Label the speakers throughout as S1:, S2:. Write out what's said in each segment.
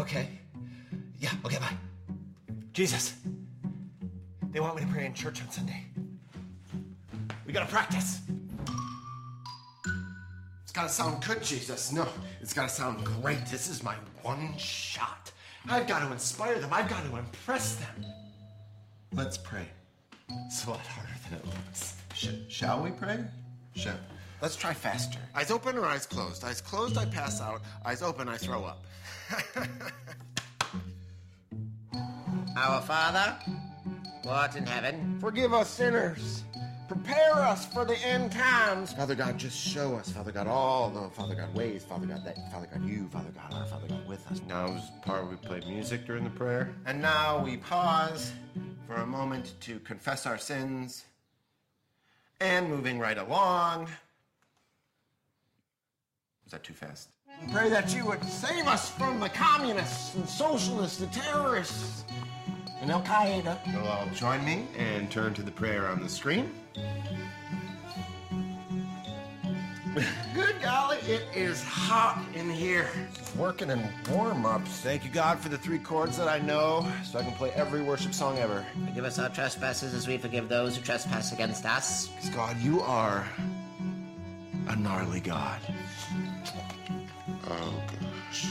S1: Okay. Yeah, okay, bye. Jesus, they want me to pray in church on Sunday. We gotta practice. It's gotta sound good, Jesus. No, it's gotta sound great. This is my one shot. I've got to inspire them. I've got to impress them. Let's pray. It's a lot harder than it looks.
S2: Sh- shall we pray? Shall. Let's try faster.
S1: Eyes open or eyes closed? Eyes closed, I pass out. Eyes open, I throw up.
S3: Our Father, who art in heaven,
S1: Forgive us sinners. Prepare us for the end times. Father God, just show us, Father God, all the Father God ways, Father God, that Father God, you, Father God, our Father God with us. Now is the part where we play music during the prayer. And now we pause for a moment to confess our sins. And moving right along. Was that too fast? Pray that you would save us from the communists and socialists, the terrorists, and Al Qaeda. You'll uh, all join me and turn to the prayer on the screen. Good golly, it is hot in here. Working in warm ups. Thank you, God, for the three chords that I know so I can play every worship song ever.
S3: forgive us our trespasses as we forgive those who trespass against us.
S1: Because, God, you are a gnarly God. Oh, gosh.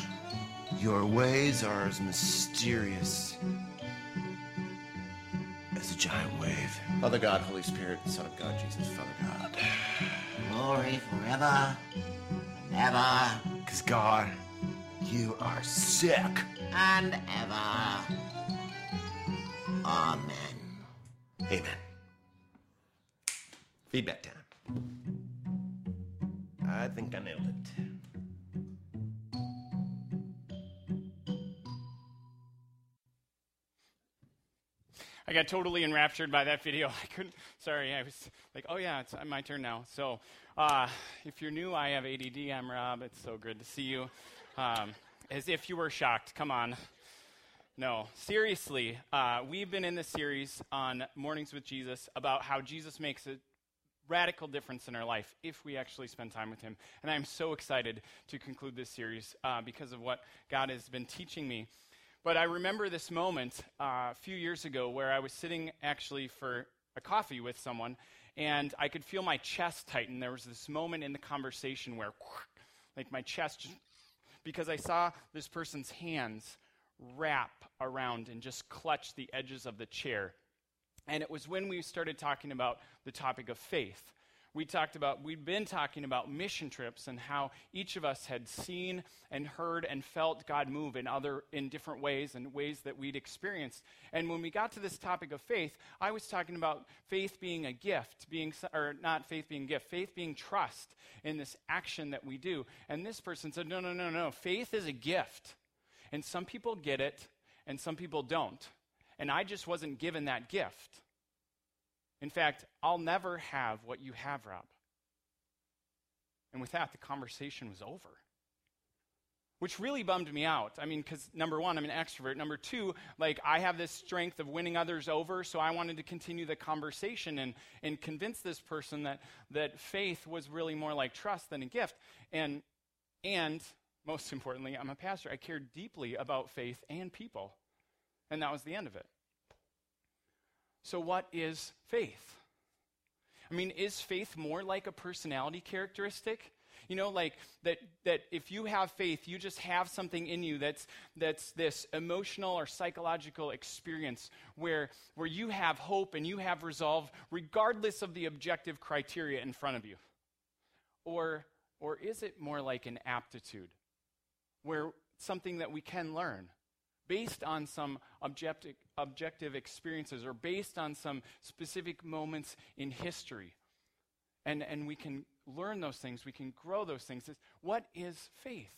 S1: Your ways are as mysterious as a giant wave. Father God, Holy Spirit, Son of God, Jesus, Father God.
S3: Glory forever, ever,
S1: Because, God, you are sick.
S3: and ever. Amen.
S1: Amen. Feedback time. I think I nailed it.
S4: I got totally enraptured by that video. I couldn't, sorry, I was like, oh yeah, it's my turn now. So, uh, if you're new, I have ADD. I'm Rob. It's so good to see you. Um, as if you were shocked. Come on. No, seriously, uh, we've been in this series on Mornings with Jesus about how Jesus makes a radical difference in our life if we actually spend time with Him. And I'm so excited to conclude this series uh, because of what God has been teaching me. But I remember this moment uh, a few years ago where I was sitting actually for a coffee with someone, and I could feel my chest tighten. There was this moment in the conversation where, like, my chest, just, because I saw this person's hands wrap around and just clutch the edges of the chair. And it was when we started talking about the topic of faith. We talked about, we'd been talking about mission trips and how each of us had seen and heard and felt God move in other, in different ways and ways that we'd experienced. And when we got to this topic of faith, I was talking about faith being a gift, being, or not faith being gift, faith being trust in this action that we do. And this person said, no, no, no, no, faith is a gift. And some people get it and some people don't. And I just wasn't given that gift. In fact, I'll never have what you have, Rob. And with that, the conversation was over. Which really bummed me out. I mean, because number one, I'm an extrovert. Number two, like, I have this strength of winning others over, so I wanted to continue the conversation and, and convince this person that, that faith was really more like trust than a gift. And, and, most importantly, I'm a pastor. I care deeply about faith and people. And that was the end of it. So, what is faith? I mean, is faith more like a personality characteristic? You know, like that, that if you have faith, you just have something in you that's, that's this emotional or psychological experience where, where you have hope and you have resolve regardless of the objective criteria in front of you. Or, or is it more like an aptitude where something that we can learn? Based on some objective, objective experiences or based on some specific moments in history. And, and we can learn those things, we can grow those things. What is faith?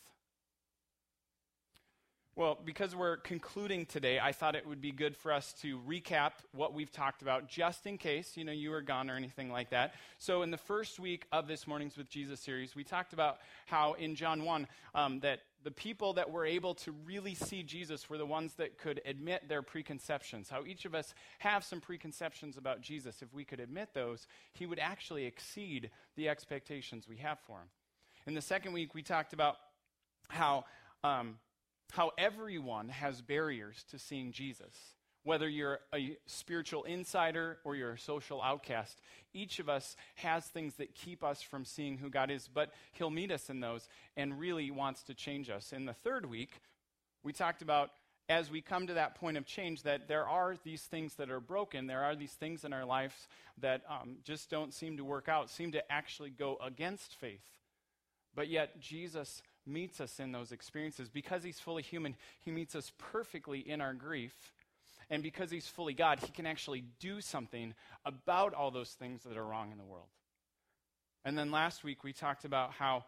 S4: Well, because we're concluding today, I thought it would be good for us to recap what we've talked about, just in case, you know, you were gone or anything like that. So, in the first week of this Mornings with Jesus series, we talked about how in John 1 um, that the people that were able to really see Jesus were the ones that could admit their preconceptions. How each of us have some preconceptions about Jesus. If we could admit those, he would actually exceed the expectations we have for him. In the second week, we talked about how. Um, how everyone has barriers to seeing Jesus. Whether you're a spiritual insider or you're a social outcast, each of us has things that keep us from seeing who God is, but He'll meet us in those and really wants to change us. In the third week, we talked about as we come to that point of change that there are these things that are broken, there are these things in our lives that um, just don't seem to work out, seem to actually go against faith. But yet, Jesus meets us in those experiences. Because he's fully human, he meets us perfectly in our grief. And because he's fully God, he can actually do something about all those things that are wrong in the world. And then last week, we talked about how.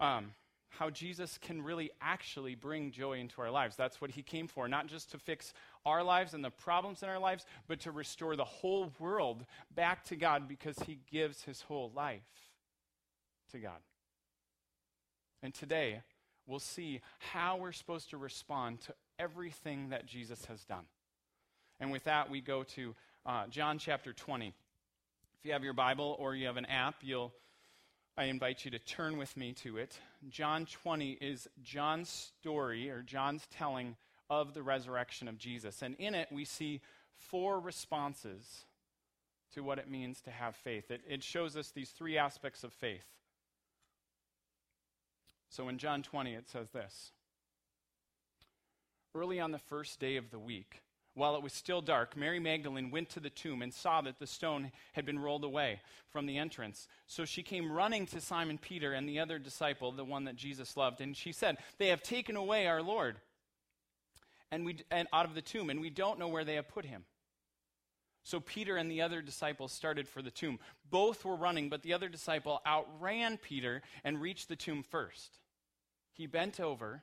S4: Um, how Jesus can really actually bring joy into our lives. That's what he came for, not just to fix our lives and the problems in our lives, but to restore the whole world back to God because he gives his whole life to God. And today, we'll see how we're supposed to respond to everything that Jesus has done. And with that, we go to uh, John chapter 20. If you have your Bible or you have an app, you'll, I invite you to turn with me to it. John 20 is John's story or John's telling of the resurrection of Jesus. And in it, we see four responses to what it means to have faith. It, it shows us these three aspects of faith so in John 20, it says this Early on the first day of the week, while it was still dark, Mary Magdalene went to the tomb and saw that the stone had been rolled away from the entrance. So she came running to Simon Peter and the other disciple, the one that Jesus loved, and she said, They have taken away our Lord and, we, and out of the tomb, and we don't know where they have put him. So Peter and the other disciple started for the tomb. Both were running, but the other disciple outran Peter and reached the tomb first. He bent over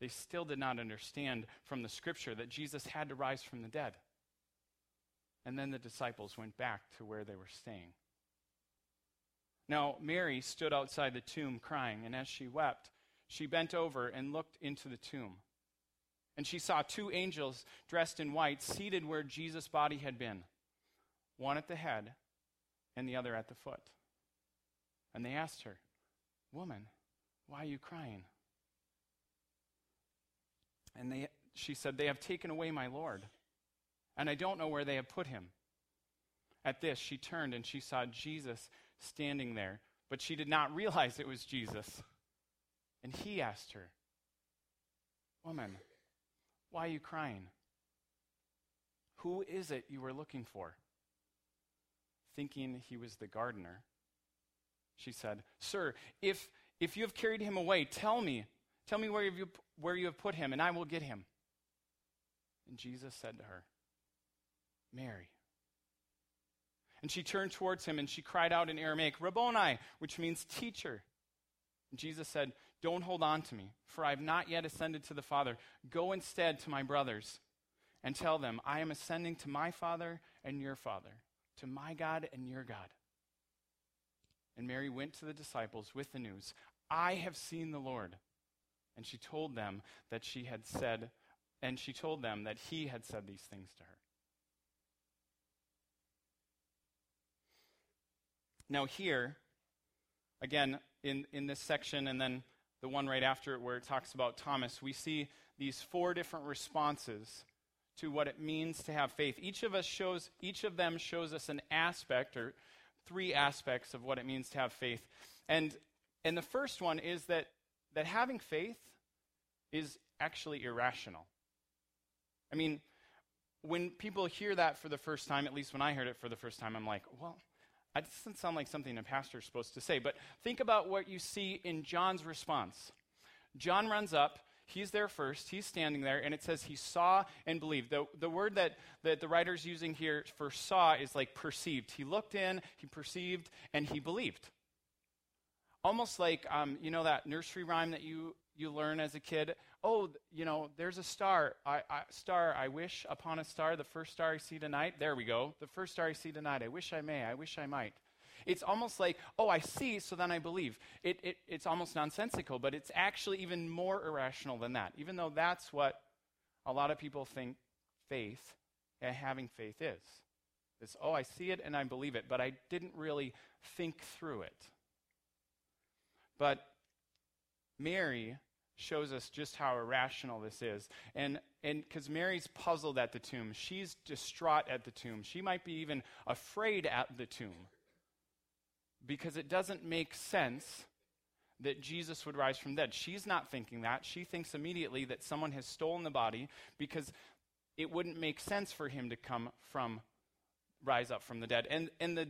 S4: They still did not understand from the scripture that Jesus had to rise from the dead. And then the disciples went back to where they were staying. Now, Mary stood outside the tomb crying, and as she wept, she bent over and looked into the tomb. And she saw two angels dressed in white seated where Jesus' body had been, one at the head and the other at the foot. And they asked her, Woman, why are you crying? And they, she said, They have taken away my Lord, and I don't know where they have put him. At this, she turned and she saw Jesus standing there, but she did not realize it was Jesus. And he asked her, Woman, why are you crying? Who is it you were looking for? Thinking he was the gardener, she said, Sir, if, if you have carried him away, tell me Tell me where you, where you have put him, and I will get him. And Jesus said to her, Mary. And she turned towards him and she cried out in Aramaic, Rabboni, which means teacher. And Jesus said, Don't hold on to me, for I have not yet ascended to the Father. Go instead to my brothers and tell them, I am ascending to my Father and your Father, to my God and your God. And Mary went to the disciples with the news I have seen the Lord and she told them that she had said, and she told them that he had said these things to her. Now, here, again, in, in this section, and then the one right after it where it talks about Thomas, we see these four different responses to what it means to have faith. Each of us shows, each of them shows us an aspect or three aspects of what it means to have faith. And and the first one is that that having faith is actually irrational. I mean, when people hear that for the first time, at least when I heard it for the first time, I'm like, well, that doesn't sound like something a pastor is supposed to say. But think about what you see in John's response. John runs up, he's there first, he's standing there, and it says he saw and believed. The, the word that, that the writer's using here for saw is like perceived. He looked in, he perceived, and he believed. Almost like, um, you know, that nursery rhyme that you you learn as a kid, oh, you know, there's a star. I, I, star, I wish upon a star, the first star I see tonight. There we go. The first star I see tonight. I wish I may. I wish I might. It's almost like, oh, I see, so then I believe. It, it, it's almost nonsensical, but it's actually even more irrational than that, even though that's what a lot of people think faith and having faith is. It's, oh, I see it and I believe it, but I didn't really think through it. But Mary shows us just how irrational this is. And and because Mary's puzzled at the tomb, she's distraught at the tomb. She might be even afraid at the tomb because it doesn't make sense that Jesus would rise from dead. She's not thinking that. She thinks immediately that someone has stolen the body because it wouldn't make sense for him to come from rise up from the dead. And and the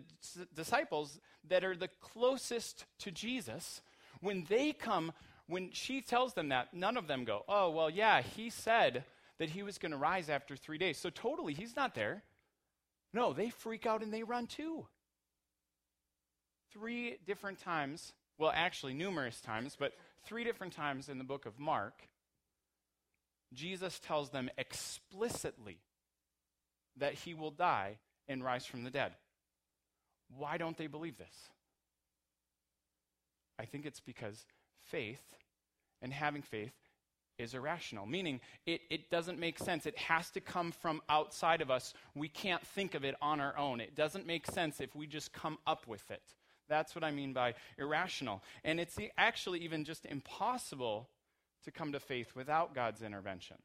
S4: disciples that are the closest to Jesus, when they come when she tells them that, none of them go, "Oh, well, yeah, he said that he was going to rise after 3 days." So totally he's not there. No, they freak out and they run too three different times, well, actually, numerous times, but three different times in the book of Mark, Jesus tells them explicitly that he will die and rise from the dead. Why don't they believe this? I think it's because faith and having faith is irrational, meaning it, it doesn't make sense. It has to come from outside of us. We can't think of it on our own. It doesn't make sense if we just come up with it. That's what I mean by irrational. And it's actually even just impossible to come to faith without God's intervention.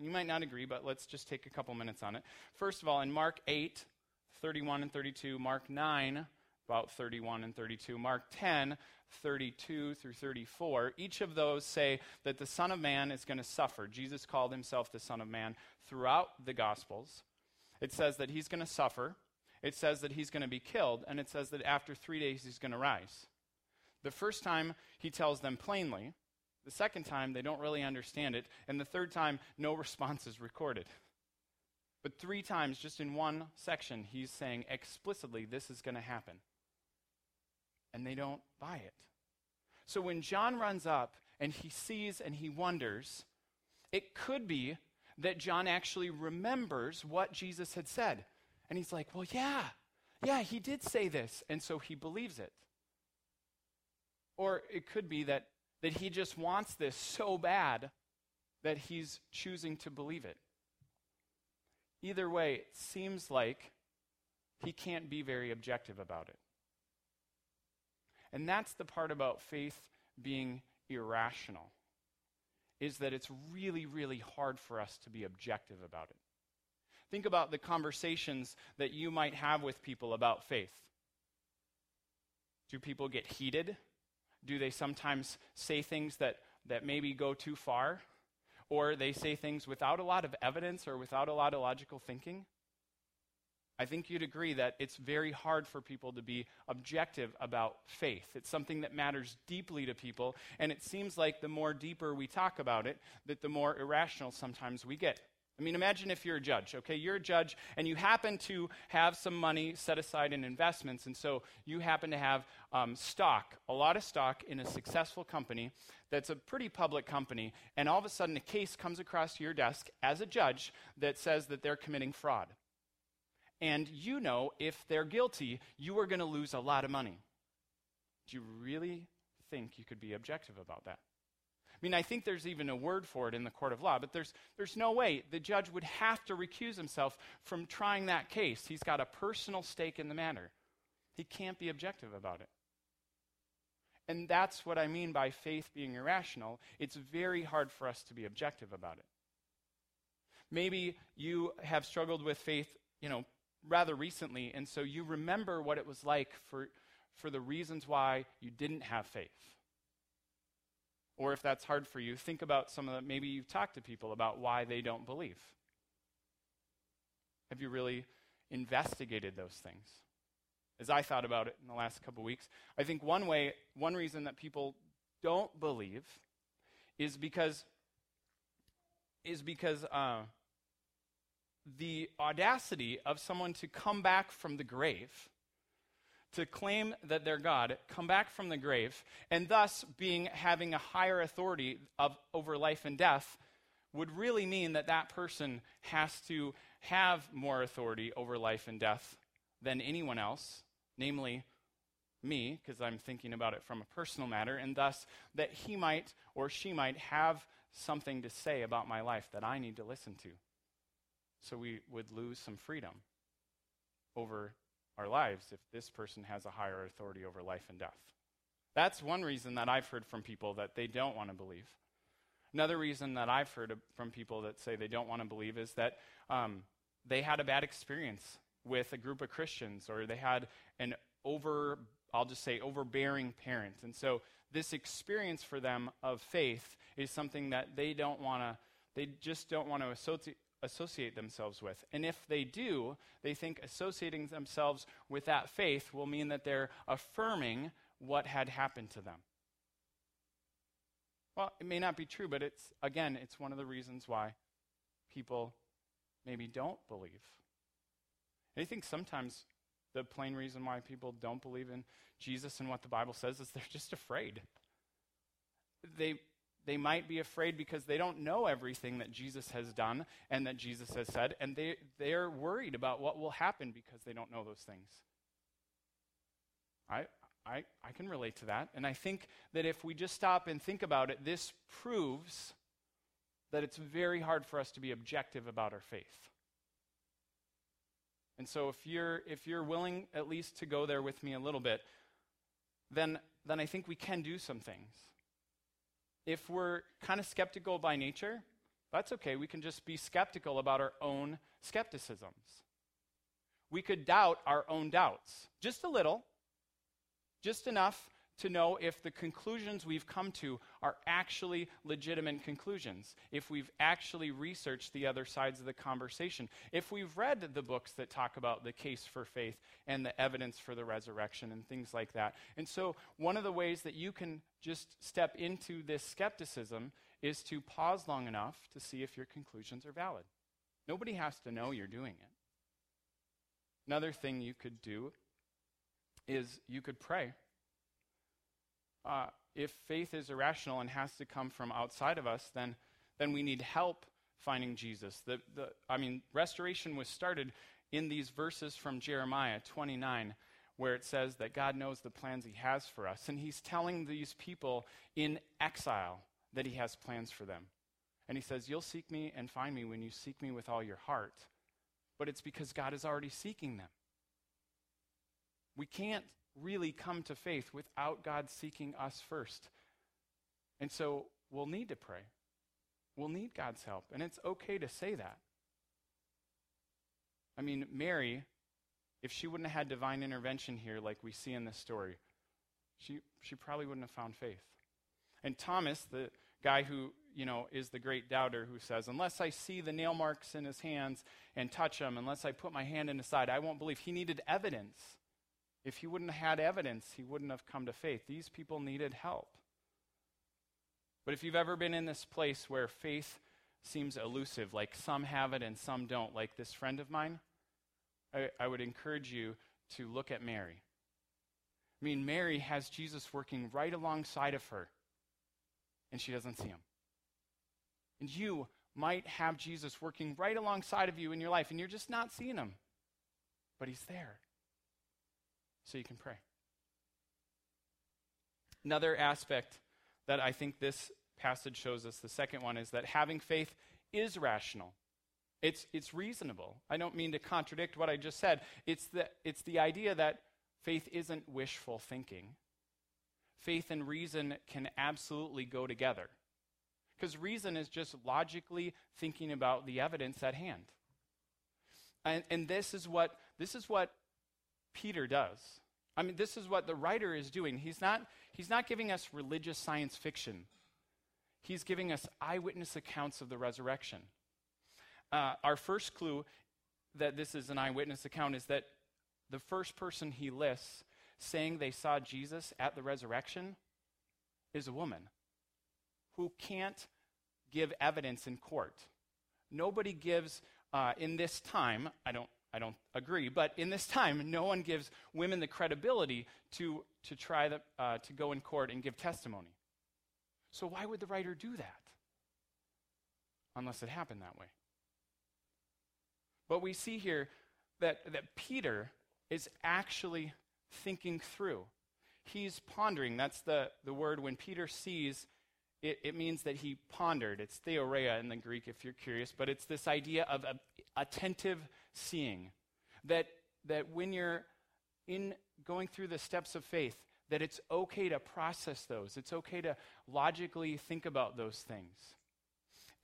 S4: You might not agree, but let's just take a couple minutes on it. First of all, in Mark 8, 31 and 32, Mark 9, about 31 and 32, Mark 10, 32 through 34, each of those say that the Son of Man is going to suffer. Jesus called himself the Son of Man throughout the Gospels. It says that he's going to suffer, it says that he's going to be killed, and it says that after three days he's going to rise. The first time he tells them plainly, the second time they don't really understand it, and the third time no response is recorded. But three times, just in one section, he's saying explicitly this is going to happen. And they don't buy it. So when John runs up and he sees and he wonders, it could be that John actually remembers what Jesus had said. And he's like, well, yeah, yeah, he did say this. And so he believes it. Or it could be that, that he just wants this so bad that he's choosing to believe it. Either way, it seems like he can't be very objective about it. And that's the part about faith being irrational, is that it's really, really hard for us to be objective about it. Think about the conversations that you might have with people about faith. Do people get heated? Do they sometimes say things that, that maybe go too far? Or they say things without a lot of evidence or without a lot of logical thinking? I think you'd agree that it's very hard for people to be objective about faith. It's something that matters deeply to people, and it seems like the more deeper we talk about it, that the more irrational sometimes we get. I mean, imagine if you're a judge, okay? You're a judge and you happen to have some money set aside in investments, and so you happen to have um, stock, a lot of stock in a successful company that's a pretty public company, and all of a sudden a case comes across your desk as a judge that says that they're committing fraud. And you know if they're guilty, you are going to lose a lot of money. Do you really think you could be objective about that? I mean, I think there's even a word for it in the court of law, but there's, there's no way. The judge would have to recuse himself from trying that case. He's got a personal stake in the matter. He can't be objective about it. And that's what I mean by faith being irrational. It's very hard for us to be objective about it. Maybe you have struggled with faith, you know, rather recently, and so you remember what it was like for, for the reasons why you didn't have faith. Or if that's hard for you, think about some of the, maybe you've talked to people about why they don't believe. Have you really investigated those things? As I thought about it in the last couple weeks, I think one way, one reason that people don't believe is because, is because uh, the audacity of someone to come back from the grave, to claim that they're God, come back from the grave, and thus being having a higher authority of, over life and death would really mean that that person has to have more authority over life and death than anyone else, namely me, because I'm thinking about it from a personal matter, and thus that he might or she might have something to say about my life that I need to listen to. So we would lose some freedom over our lives if this person has a higher authority over life and death. That's one reason that I've heard from people that they don't want to believe. Another reason that I've heard from people that say they don't want to believe is that um, they had a bad experience with a group of Christians or they had an over, I'll just say, overbearing parent. And so this experience for them of faith is something that they don't want to, they just don't want to associate, associate themselves with. And if they do, they think associating themselves with that faith will mean that they're affirming what had happened to them. Well, it may not be true, but it's, again, it's one of the reasons why people maybe don't believe. And I think sometimes the plain reason why people don't believe in Jesus and what the Bible says is they're just afraid. They, they might be afraid because they don't know everything that Jesus has done and that Jesus has said, and they, they're worried about what will happen because they don't know those things. I, I, I can relate to that. And I think that if we just stop and think about it, this proves that it's very hard for us to be objective about our faith. And so if you're if you're willing at least to go there with me a little bit, then then I think we can do some things. If we're kind of skeptical by nature, that's okay. We can just be skeptical about our own skepticisms. We could doubt our own doubts, just a little, just enough to know if the conclusions we've come to are actually legitimate conclusions, if we've actually researched the other sides of the conversation, if we've read the books that talk about the case for faith and the evidence for the resurrection and things like that. And so, one of the ways that you can just step into this skepticism is to pause long enough to see if your conclusions are valid. Nobody has to know you're doing it. Another thing you could do is you could pray. Uh, if faith is irrational and has to come from outside of us, then, then we need help finding Jesus. The, the, I mean, restoration was started in these verses from Jeremiah 29, where it says that God knows the plans he has for us. And he's telling these people in exile that he has plans for them. And he says, You'll seek me and find me when you seek me with all your heart. But it's because God is already seeking them. We can't really come to faith without God seeking us first. And so we'll need to pray. We'll need God's help. And it's okay to say that. I mean, Mary, if she wouldn't have had divine intervention here, like we see in this story, she, she probably wouldn't have found faith. And Thomas, the guy who, you know, is the great doubter who says, Unless I see the nail marks in his hands and touch them, unless I put my hand in his side, I won't believe. He needed evidence. If he wouldn't have had evidence, he wouldn't have come to faith. These people needed help. But if you've ever been in this place where faith seems elusive, like some have it and some don't, like this friend of mine, I, I would encourage you to look at Mary. I mean, Mary has Jesus working right alongside of her, and she doesn't see him. And you might have Jesus working right alongside of you in your life, and you're just not seeing him, but he's there so you can pray. Another aspect that I think this passage shows us, the second one, is that having faith is rational. It's, it's reasonable. I don't mean to contradict what I just said. It's the, it's the idea that faith isn't wishful thinking. Faith and reason can absolutely go together. Because reason is just logically thinking about the evidence at hand. And, and this, is what, this is what Peter does. I mean, this is what the writer is doing. He's not, he's not giving us religious science fiction, he's giving us eyewitness accounts of the resurrection. Uh, our first clue that this is an eyewitness account is that the first person he lists saying they saw Jesus at the resurrection is a woman who can't give evidence in court. Nobody gives uh, in this time, I don't I don't agree, but in this time, no one gives women the credibility to, to try the, uh, to go in court and give testimony. So why would the writer do that? Unless it happened that way. But we see here that, that Peter is actually thinking through. He's pondering. That's the, the word when Peter sees, it, it means that he pondered. It's theoria in the Greek, if you're curious, but it's this idea of a, attentive seeing. That, that when you're in going through the steps of faith, that it's okay to process those. It's okay to logically think about those things.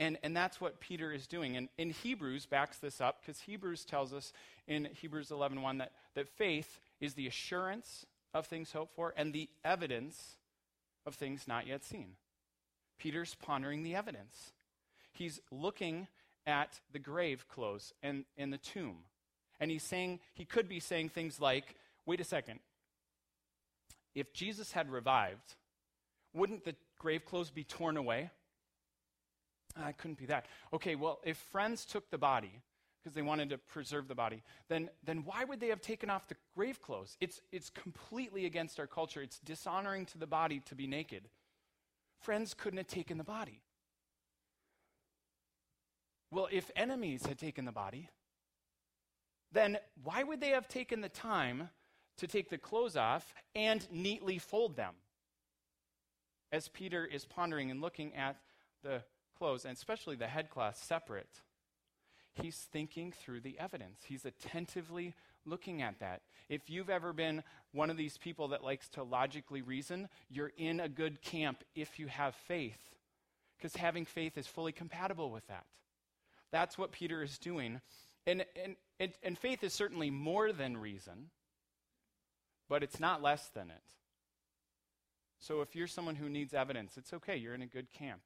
S4: And, and that's what Peter is doing. And in Hebrews backs this up because Hebrews tells us in Hebrews 11.1 that, that faith is the assurance of things hoped for and the evidence of things not yet seen. Peter's pondering the evidence. He's looking at the grave clothes and, and the tomb. And he's saying, he could be saying things like, wait a second, if Jesus had revived, wouldn't the grave clothes be torn away? Uh, it couldn't be that. Okay, well, if friends took the body because they wanted to preserve the body, then, then why would they have taken off the grave clothes? It's, it's completely against our culture. It's dishonoring to the body to be naked. Friends couldn't have taken the body. Well, if enemies had taken the body, then why would they have taken the time to take the clothes off and neatly fold them? As Peter is pondering and looking at the clothes, and especially the headcloth, separate, he's thinking through the evidence. He's attentively looking at that. If you've ever been one of these people that likes to logically reason, you're in a good camp if you have faith, because having faith is fully compatible with that. That's what Peter is doing. And, and, and, and faith is certainly more than reason, but it's not less than it. So if you're someone who needs evidence, it's okay. You're in a good camp.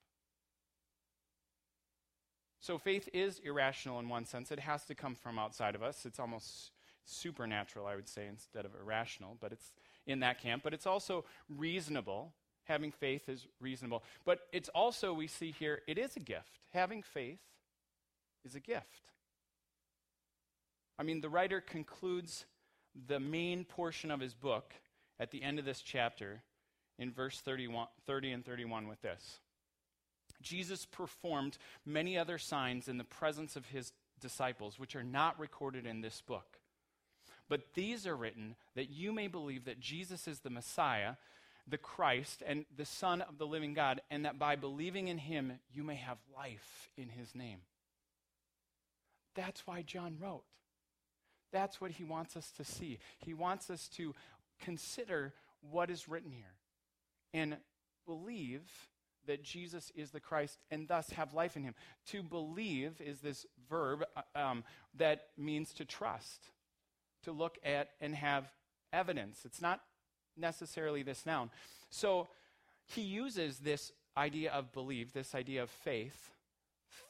S4: So faith is irrational in one sense. It has to come from outside of us. It's almost supernatural, I would say, instead of irrational, but it's in that camp. But it's also reasonable. Having faith is reasonable. But it's also, we see here, it is a gift. Having faith is a gift. I mean, the writer concludes the main portion of his book at the end of this chapter in verse 31, 30 and 31 with this. Jesus performed many other signs in the presence of his disciples, which are not recorded in this book. But these are written that you may believe that Jesus is the Messiah, the Christ, and the Son of the living God, and that by believing in him you may have life in his name. That's why John wrote. That's what he wants us to see. He wants us to consider what is written here and believe that Jesus is the Christ and thus have life in him. To believe is this verb uh, um, that means to trust, to look at and have evidence. It's not necessarily this noun. So he uses this idea of believe, this idea of faith,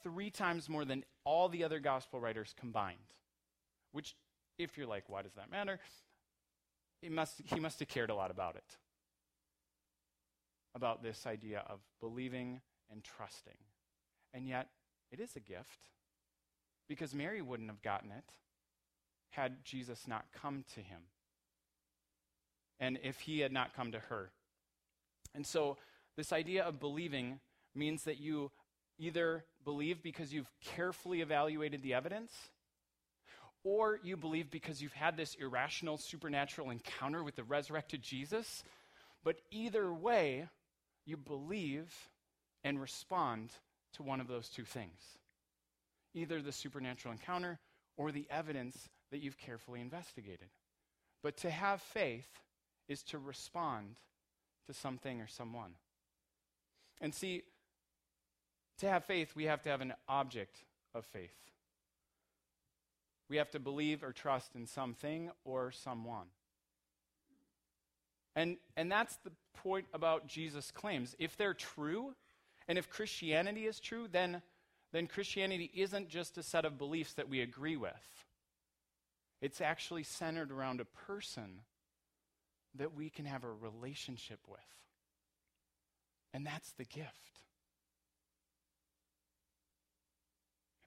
S4: three times more than all the other gospel writers combined. Which, if you're like, why does that matter? Must, he must have cared a lot about it about this idea of believing and trusting. And yet, it is a gift because Mary wouldn't have gotten it had Jesus not come to him. And if he had not come to her. And so, this idea of believing means that you either believe because you've carefully evaluated the evidence, or you believe because you've had this irrational supernatural encounter with the resurrected Jesus. But either way, you believe and respond to one of those two things either the supernatural encounter or the evidence that you've carefully investigated. But to have faith is to respond to something or someone. And see, to have faith, we have to have an object of faith. We have to believe or trust in something or someone. And, and that's the point about Jesus' claims. If they're true, and if Christianity is true, then, then Christianity isn't just a set of beliefs that we agree with. It's actually centered around a person that we can have a relationship with. And that's the gift.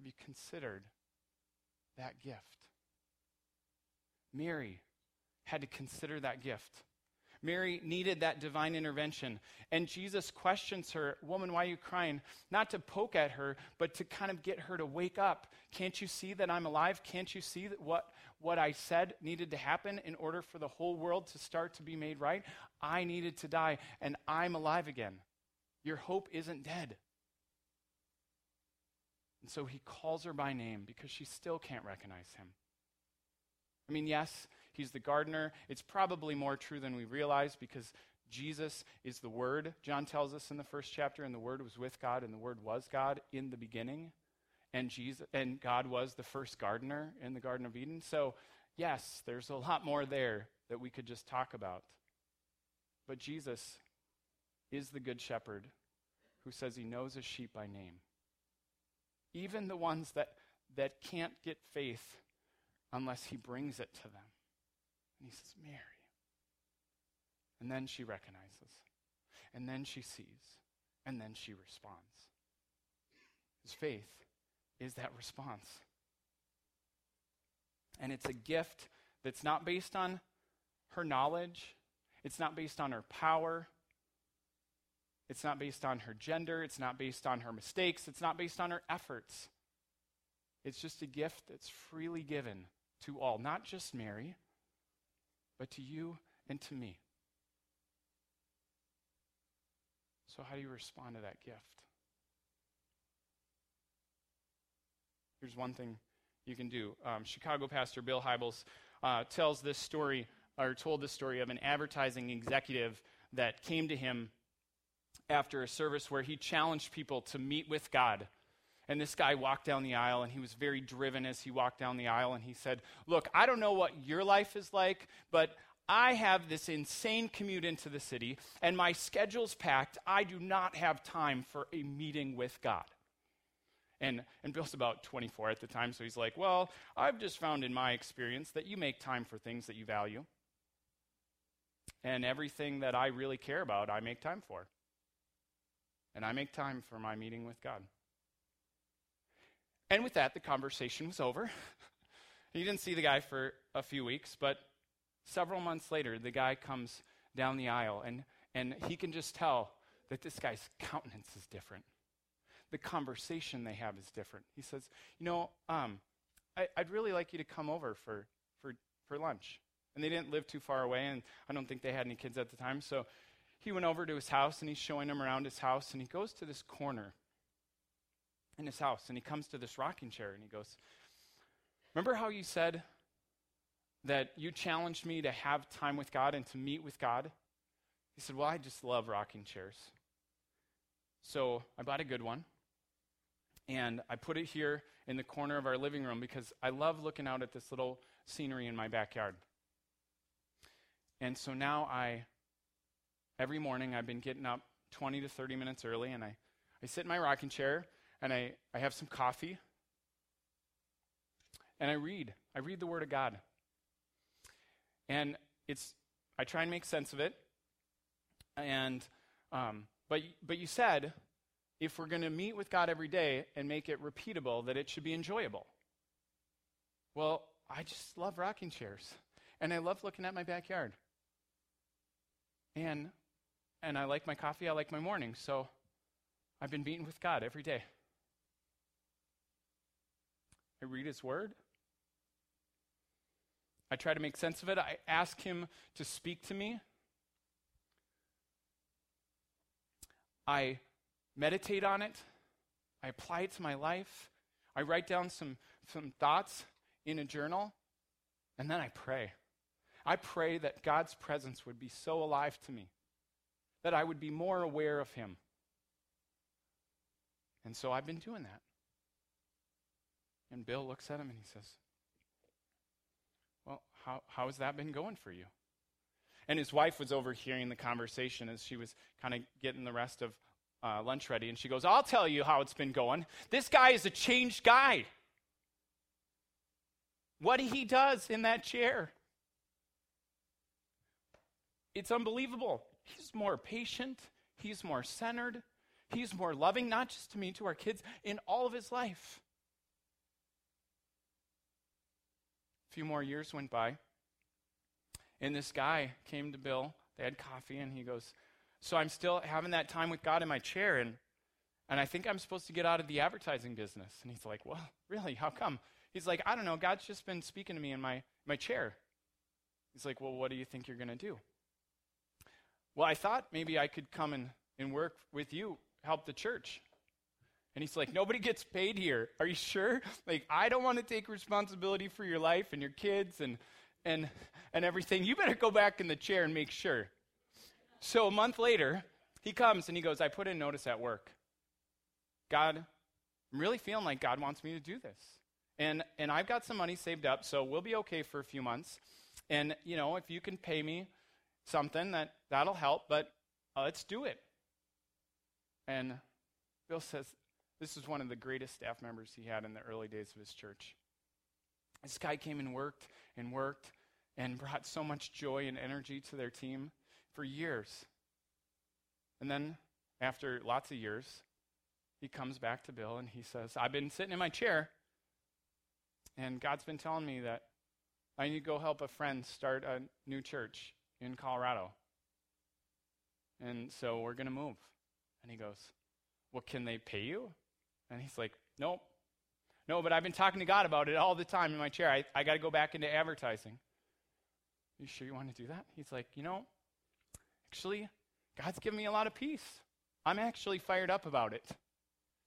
S4: Have you considered that gift? Mary had to consider that gift. Mary needed that divine intervention. And Jesus questions her, Woman, why are you crying? Not to poke at her, but to kind of get her to wake up. Can't you see that I'm alive? Can't you see that what, what I said needed to happen in order for the whole world to start to be made right? I needed to die, and I'm alive again. Your hope isn't dead. And so he calls her by name because she still can't recognize him. I mean, yes, he's the gardener. It's probably more true than we realize because Jesus is the Word. John tells us in the first chapter, and the Word was with God, and the Word was God in the beginning. And Jesus and God was the first gardener in the Garden of Eden. So, yes, there's a lot more there that we could just talk about. But Jesus is the good shepherd who says he knows his sheep by name. Even the ones that, that can't get faith unless he brings it to them. And he says, Mary. And then she recognizes. And then she sees. And then she responds. His faith is that response. And it's a gift that's not based on her knowledge, it's not based on her power. It's not based on her gender. It's not based on her mistakes. It's not based on her efforts. It's just a gift that's freely given to all, not just Mary, but to you and to me. So, how do you respond to that gift? Here's one thing you can do. Um, Chicago pastor Bill Hybels uh, tells this story, or told this story of an advertising executive that came to him after a service where he challenged people to meet with God and this guy walked down the aisle, and he was very driven as he walked down the aisle. And he said, Look, I don't know what your life is like, but I have this insane commute into the city, and my schedule's packed. I do not have time for a meeting with God. And, and Bill's about 24 at the time, so he's like, Well, I've just found in my experience that you make time for things that you value. And everything that I really care about, I make time for. And I make time for my meeting with God. And with that, the conversation was over. he didn't see the guy for a few weeks, but several months later, the guy comes down the aisle, and, and he can just tell that this guy's countenance is different. The conversation they have is different. He says, You know, um, I, would really like you to come over for, for, for lunch. And they didn't live too far away, and I don't think they had any kids at the time. So he went over to his house, and he's showing him around his house, and he goes to this corner in his house and he comes to this rocking chair and he goes, Remember how you said that you challenged me to have time with God and to meet with God? He said, Well, I just love rocking chairs. So I bought a good one and I put it here in the corner of our living room because I love looking out at this little scenery in my backyard. And so now I, every morning, I've been getting up 20 to 30 minutes early and I, I sit in my rocking chair and I, I have some coffee and I read. I read the Word of God. And it's, I try and make sense of it. And, um, but, but you said if we're going to meet with God every day and make it repeatable, that it should be enjoyable. Well, I just love rocking chairs. And I love looking at my backyard. And, and I like my coffee, I like my morning. So I've been meeting with God every day. I read His Word. I try to make sense of it. I ask Him to speak to me. I meditate on it. I apply it to my life. I write down some, some thoughts in a journal. And then I pray. I pray that God's presence would be so alive to me, that I would be more aware of Him. And so I've been doing that. And Bill looks at him and he says, Well, how, how has that been going for you? And his wife was overhearing the conversation as she was kind of getting the rest of uh, lunch ready. And she goes, I'll tell you how it's been going. This guy is a changed guy. What he does in that chair, it's unbelievable. He's more patient, he's more centered, he's more loving, not just to me, to our kids, in all of his life. A few more years went by. And this guy came to Bill. They had coffee, and he goes, So I'm still having that time with God in my chair, and, and I think I'm supposed to get out of the advertising business. And he's like, Well, really? How come? He's like, I don't know. God's just been speaking to me in my, my chair. He's like, Well, what do you think you're going to do? Well, I thought maybe I could come and, and work with you, help the church. And he's like, Nobody gets paid here. Are you sure? Like, I don't want to take responsibility for your life and your kids and, and, and everything. You better go back in the chair and make sure. So a month later, he comes and he goes, I put in notice at work. God, I'm really feeling like God wants me to do this. And, and I've got some money saved up, so we'll be okay for a few months. And, you know, if you can pay me something, that, that'll help, but uh, let's do it. And Bill says, this is one of the greatest staff members he had in the early days of his church. This guy came and worked and worked and brought so much joy and energy to their team for years. And then, after lots of years, he comes back to Bill and he says, I've been sitting in my chair, and God's been telling me that I need to go help a friend start a new church in Colorado. And so we're going to move. And he goes, Well, can they pay you? And he's like, Nope. No, but I've been talking to God about it all the time in my chair. I, I got to go back into advertising. You sure you want to do that? He's like, You know, actually, God's given me a lot of peace. I'm actually fired up about it.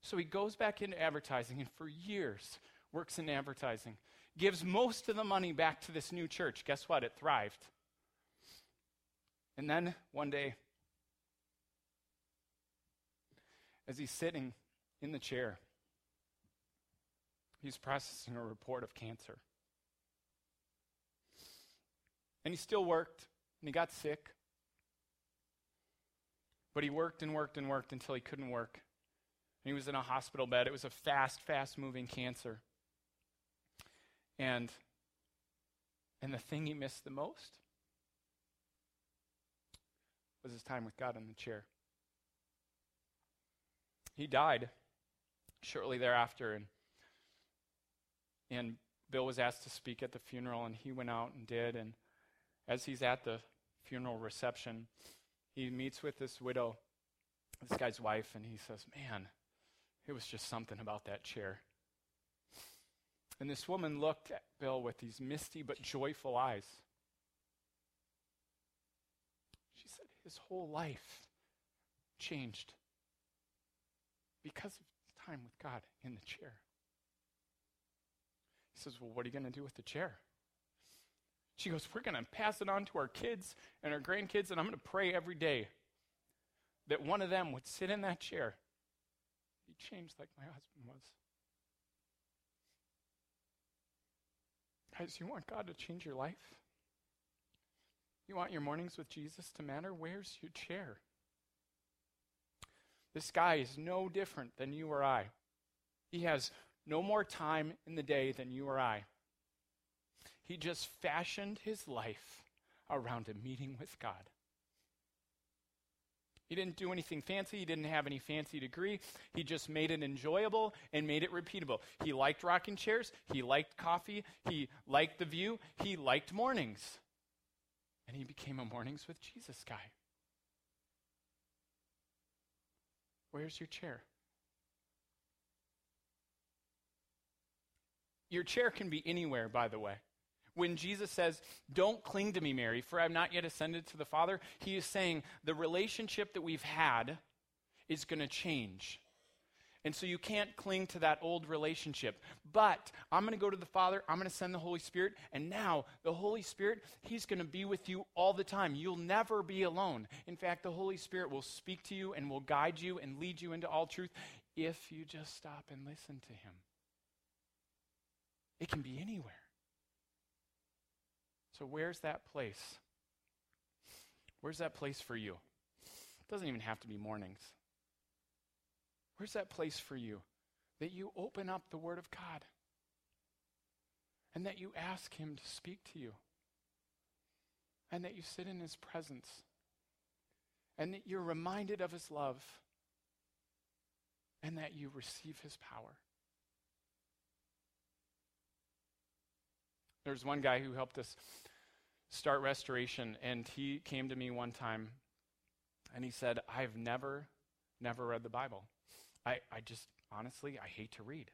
S4: So he goes back into advertising and for years works in advertising. Gives most of the money back to this new church. Guess what? It thrived. And then one day, as he's sitting in the chair, he's processing a report of cancer. And he still worked, and he got sick. But he worked and worked and worked until he couldn't work. And he was in a hospital bed. It was a fast, fast moving cancer. And and the thing he missed the most was his time with God in the chair. He died shortly thereafter and and Bill was asked to speak at the funeral and he went out and did and as he's at the funeral reception he meets with this widow this guy's wife and he says man it was just something about that chair and this woman looked at Bill with these misty but joyful eyes she said his whole life changed because of time with God in the chair. He says, Well, what are you going to do with the chair? She goes, We're going to pass it on to our kids and our grandkids, and I'm going to pray every day that one of them would sit in that chair. Be changed like my husband was. Guys, you want God to change your life? You want your mornings with Jesus to matter? Where's your chair? This guy is no different than you or I. He has no more time in the day than you or I. He just fashioned his life around a meeting with God. He didn't do anything fancy. He didn't have any fancy degree. He just made it enjoyable and made it repeatable. He liked rocking chairs. He liked coffee. He liked the view. He liked mornings. And he became a mornings with Jesus guy. Where's your chair? Your chair can be anywhere, by the way. When Jesus says, Don't cling to me, Mary, for I'm not yet ascended to the Father, he is saying the relationship that we've had is going to change. And so you can't cling to that old relationship. But I'm going to go to the Father, I'm going to send the Holy Spirit, and now the Holy Spirit, He's going to be with you all the time. You'll never be alone. In fact, the Holy Spirit will speak to you and will guide you and lead you into all truth if you just stop and listen to Him. It can be anywhere. So, where's that place? Where's that place for you? It doesn't even have to be mornings. Where's that place for you? That you open up the Word of God and that you ask Him to speak to you and that you sit in His presence and that you're reminded of His love and that you receive His power. There's one guy who helped us start restoration. And he came to me one time and he said, I've never, never read the Bible. I, I just, honestly, I hate to read.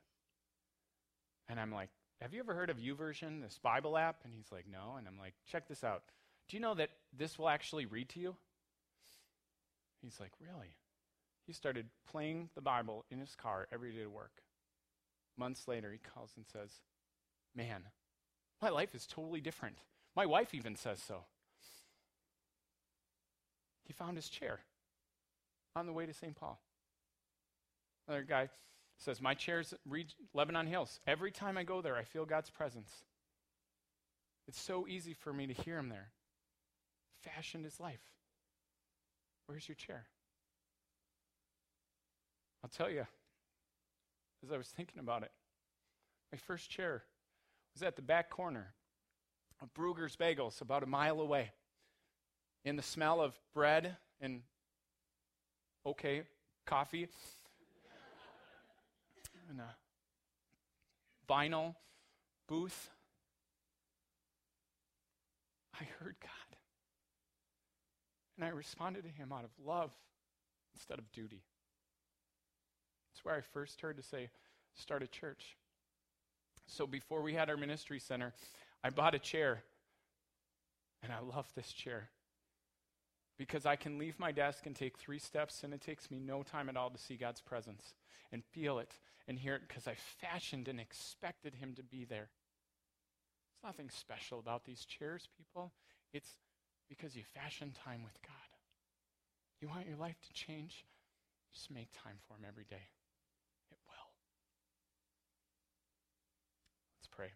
S4: And I'm like, Have you ever heard of YouVersion, this Bible app? And he's like, No. And I'm like, Check this out. Do you know that this will actually read to you? He's like, Really? He started playing the Bible in his car every day to work. Months later, he calls and says, Man, my life is totally different. My wife even says so. He found his chair on the way to St. Paul. Another guy says, My chair's Lebanon Hills. Every time I go there, I feel God's presence. It's so easy for me to hear him there. Fashioned his life. Where's your chair? I'll tell you, as I was thinking about it, my first chair was at the back corner of Bruegger's Bagels, about a mile away. In the smell of bread and, okay, coffee, and a vinyl booth. I heard God. And I responded to Him out of love instead of duty. That's where I first heard to say, start a church. So before we had our ministry center, I bought a chair. And I love this chair because I can leave my desk and take three steps, and it takes me no time at all to see God's presence and feel it and hear it because I fashioned and expected Him to be there. There's nothing special about these chairs, people. It's because you fashion time with God. You want your life to change? Just make time for Him every day. It will. Let's pray.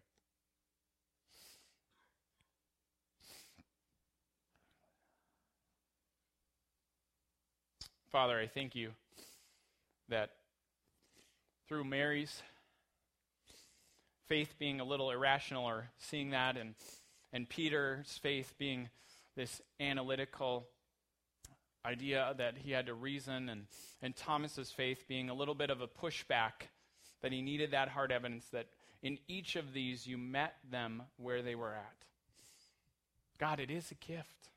S4: Father, I thank you that through Mary's faith being a little irrational or seeing that and and Peter's faith being this analytical idea that he had to reason and and Thomas's faith being a little bit of a pushback that he needed that hard evidence that in each of these you met them where they were at. God, it is a gift.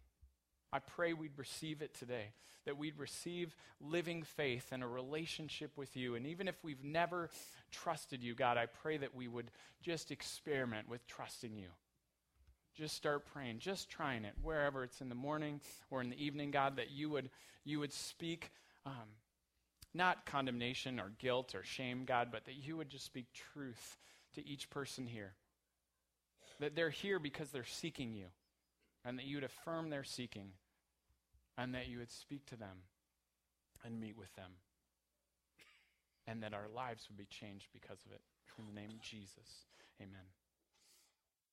S4: I pray we'd receive it today, that we'd receive living faith and a relationship with you. And even if we've never trusted you, God, I pray that we would just experiment with trusting you. Just start praying, just trying it, wherever it's in the morning or in the evening, God, that you would, you would speak um, not condemnation or guilt or shame, God, but that you would just speak truth to each person here. That they're here because they're seeking you and that you would affirm their seeking, and that you would speak to them and meet with them, and that our lives would be changed because of it. In the name of Jesus, amen.